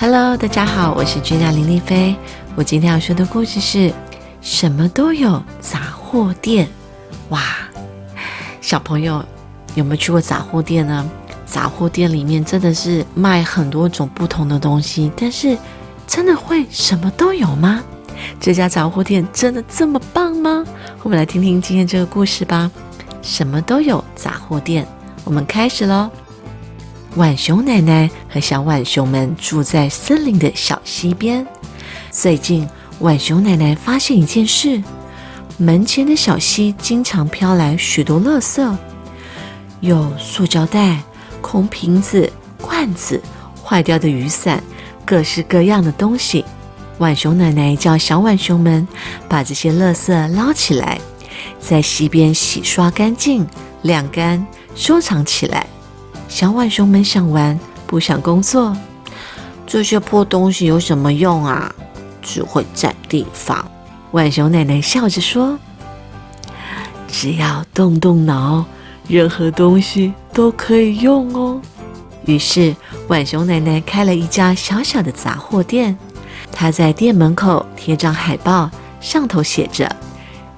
Hello，大家好，我是君娜林丽菲。我今天要说的故事是什么都有杂货店。哇，小朋友有没有去过杂货店呢？杂货店里面真的是卖很多种不同的东西，但是真的会什么都有吗？这家杂货店真的这么棒吗？我们来听听今天这个故事吧。什么都有杂货店，我们开始喽。浣熊奶奶和小浣熊们住在森林的小溪边。最近，浣熊奶奶发现一件事：门前的小溪经常飘来许多垃圾，有塑胶袋、空瓶子、罐子、坏掉的雨伞，各式各样的东西。浣熊奶奶叫小浣熊们把这些垃圾捞起来，在溪边洗刷干净、晾干、收藏起来。小浣熊们想玩，不想工作。这些破东西有什么用啊？只会占地方。浣熊奶奶笑着说：“只要动动脑，任何东西都可以用哦。”于是，浣熊奶奶开了一家小小的杂货店。她在店门口贴张海报，上头写着：“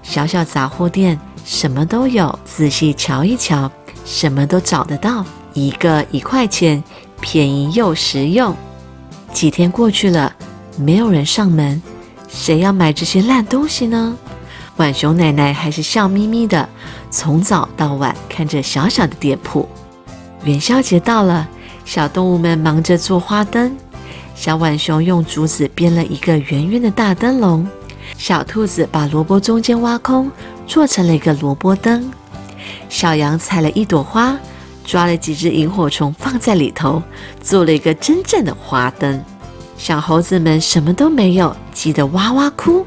小小杂货店，什么都有，仔细瞧一瞧，什么都找得到。”一个一块钱，便宜又实用。几天过去了，没有人上门，谁要买这些烂东西呢？浣熊奶奶还是笑眯眯的，从早到晚看着小小的店铺。元宵节到了，小动物们忙着做花灯。小浣熊用竹子编了一个圆圆的大灯笼，小兔子把萝卜中间挖空，做成了一个萝卜灯。小羊采了一朵花。抓了几只萤火虫放在里头，做了一个真正的花灯。小猴子们什么都没有，急得哇哇哭。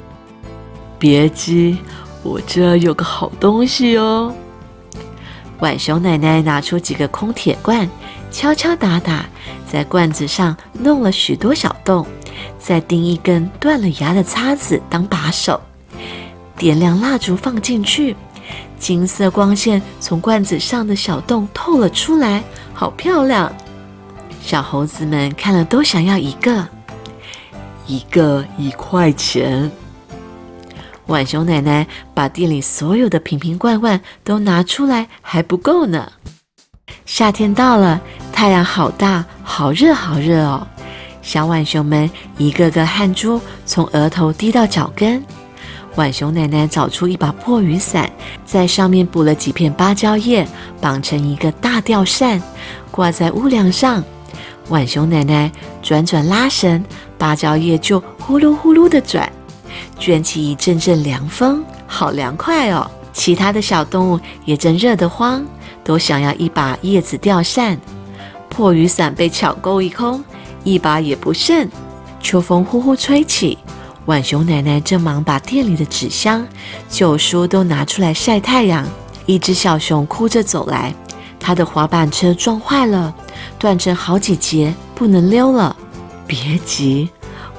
别急，我这有个好东西哦。浣熊奶奶拿出几个空铁罐，敲敲打打，在罐子上弄了许多小洞，再钉一根断了牙的叉子当把手，点亮蜡烛放进去。金色光线从罐子上的小洞透了出来，好漂亮！小猴子们看了都想要一个，一个一块钱。浣熊奶奶把店里所有的瓶瓶罐罐都拿出来，还不够呢。夏天到了，太阳好大，好热，好热哦！小浣熊们一个个汗珠从额头滴到脚跟。浣熊奶奶找出一把破雨伞，在上面补了几片芭蕉叶，绑成一个大吊扇，挂在屋梁上。浣熊奶奶转转拉绳，芭蕉叶就呼噜呼噜的转，卷起一阵阵凉风，好凉快哦！其他的小动物也正热得慌，都想要一把叶子吊扇。破雨伞被抢购一空，一把也不剩。秋风呼呼吹起。浣熊奶奶正忙把店里的纸箱、旧书都拿出来晒太阳。一只小熊哭着走来，它的滑板车撞坏了，断成好几节，不能溜了。别急，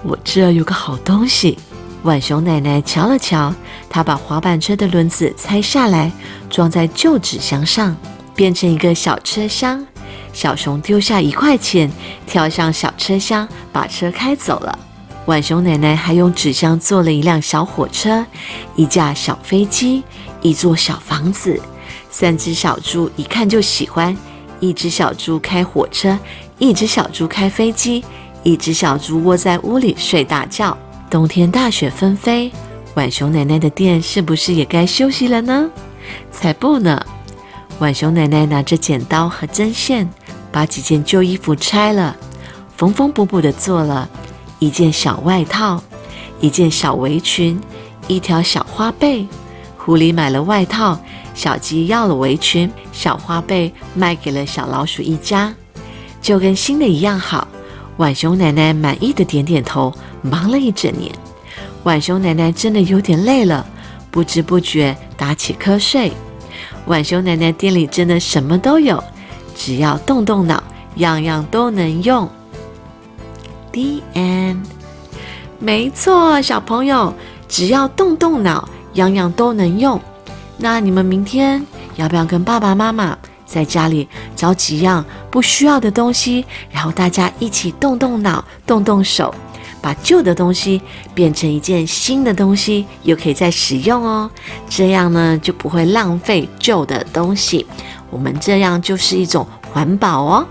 我这有个好东西。浣熊奶奶瞧了瞧，她把滑板车的轮子拆下来，装在旧纸箱上，变成一个小车厢。小熊丢下一块钱，跳上小车厢，把车开走了。浣熊奶奶还用纸箱做了一辆小火车，一架小飞机，一座小房子。三只小猪一看就喜欢，一只小猪开火车，一只小猪开飞机，一只小猪窝在屋里睡大觉。冬天大雪纷飞，浣熊奶奶的店是不是也该休息了呢？才不呢！浣熊奶奶拿着剪刀和针线，把几件旧衣服拆了，缝缝补补的做了。一件小外套，一件小围裙，一条小花被。狐狸买了外套，小鸡要了围裙，小花被卖给了小老鼠一家，就跟新的一样好。浣熊奶奶满意的点点头。忙了一整年，浣熊奶奶真的有点累了，不知不觉打起瞌睡。浣熊奶奶店里真的什么都有，只要动动脑，样样都能用。D N，。没错，小朋友，只要动动脑，样样都能用。那你们明天要不要跟爸爸妈妈在家里找几样不需要的东西，然后大家一起动动脑、动动手，把旧的东西变成一件新的东西，又可以再使用哦。这样呢，就不会浪费旧的东西。我们这样就是一种环保哦。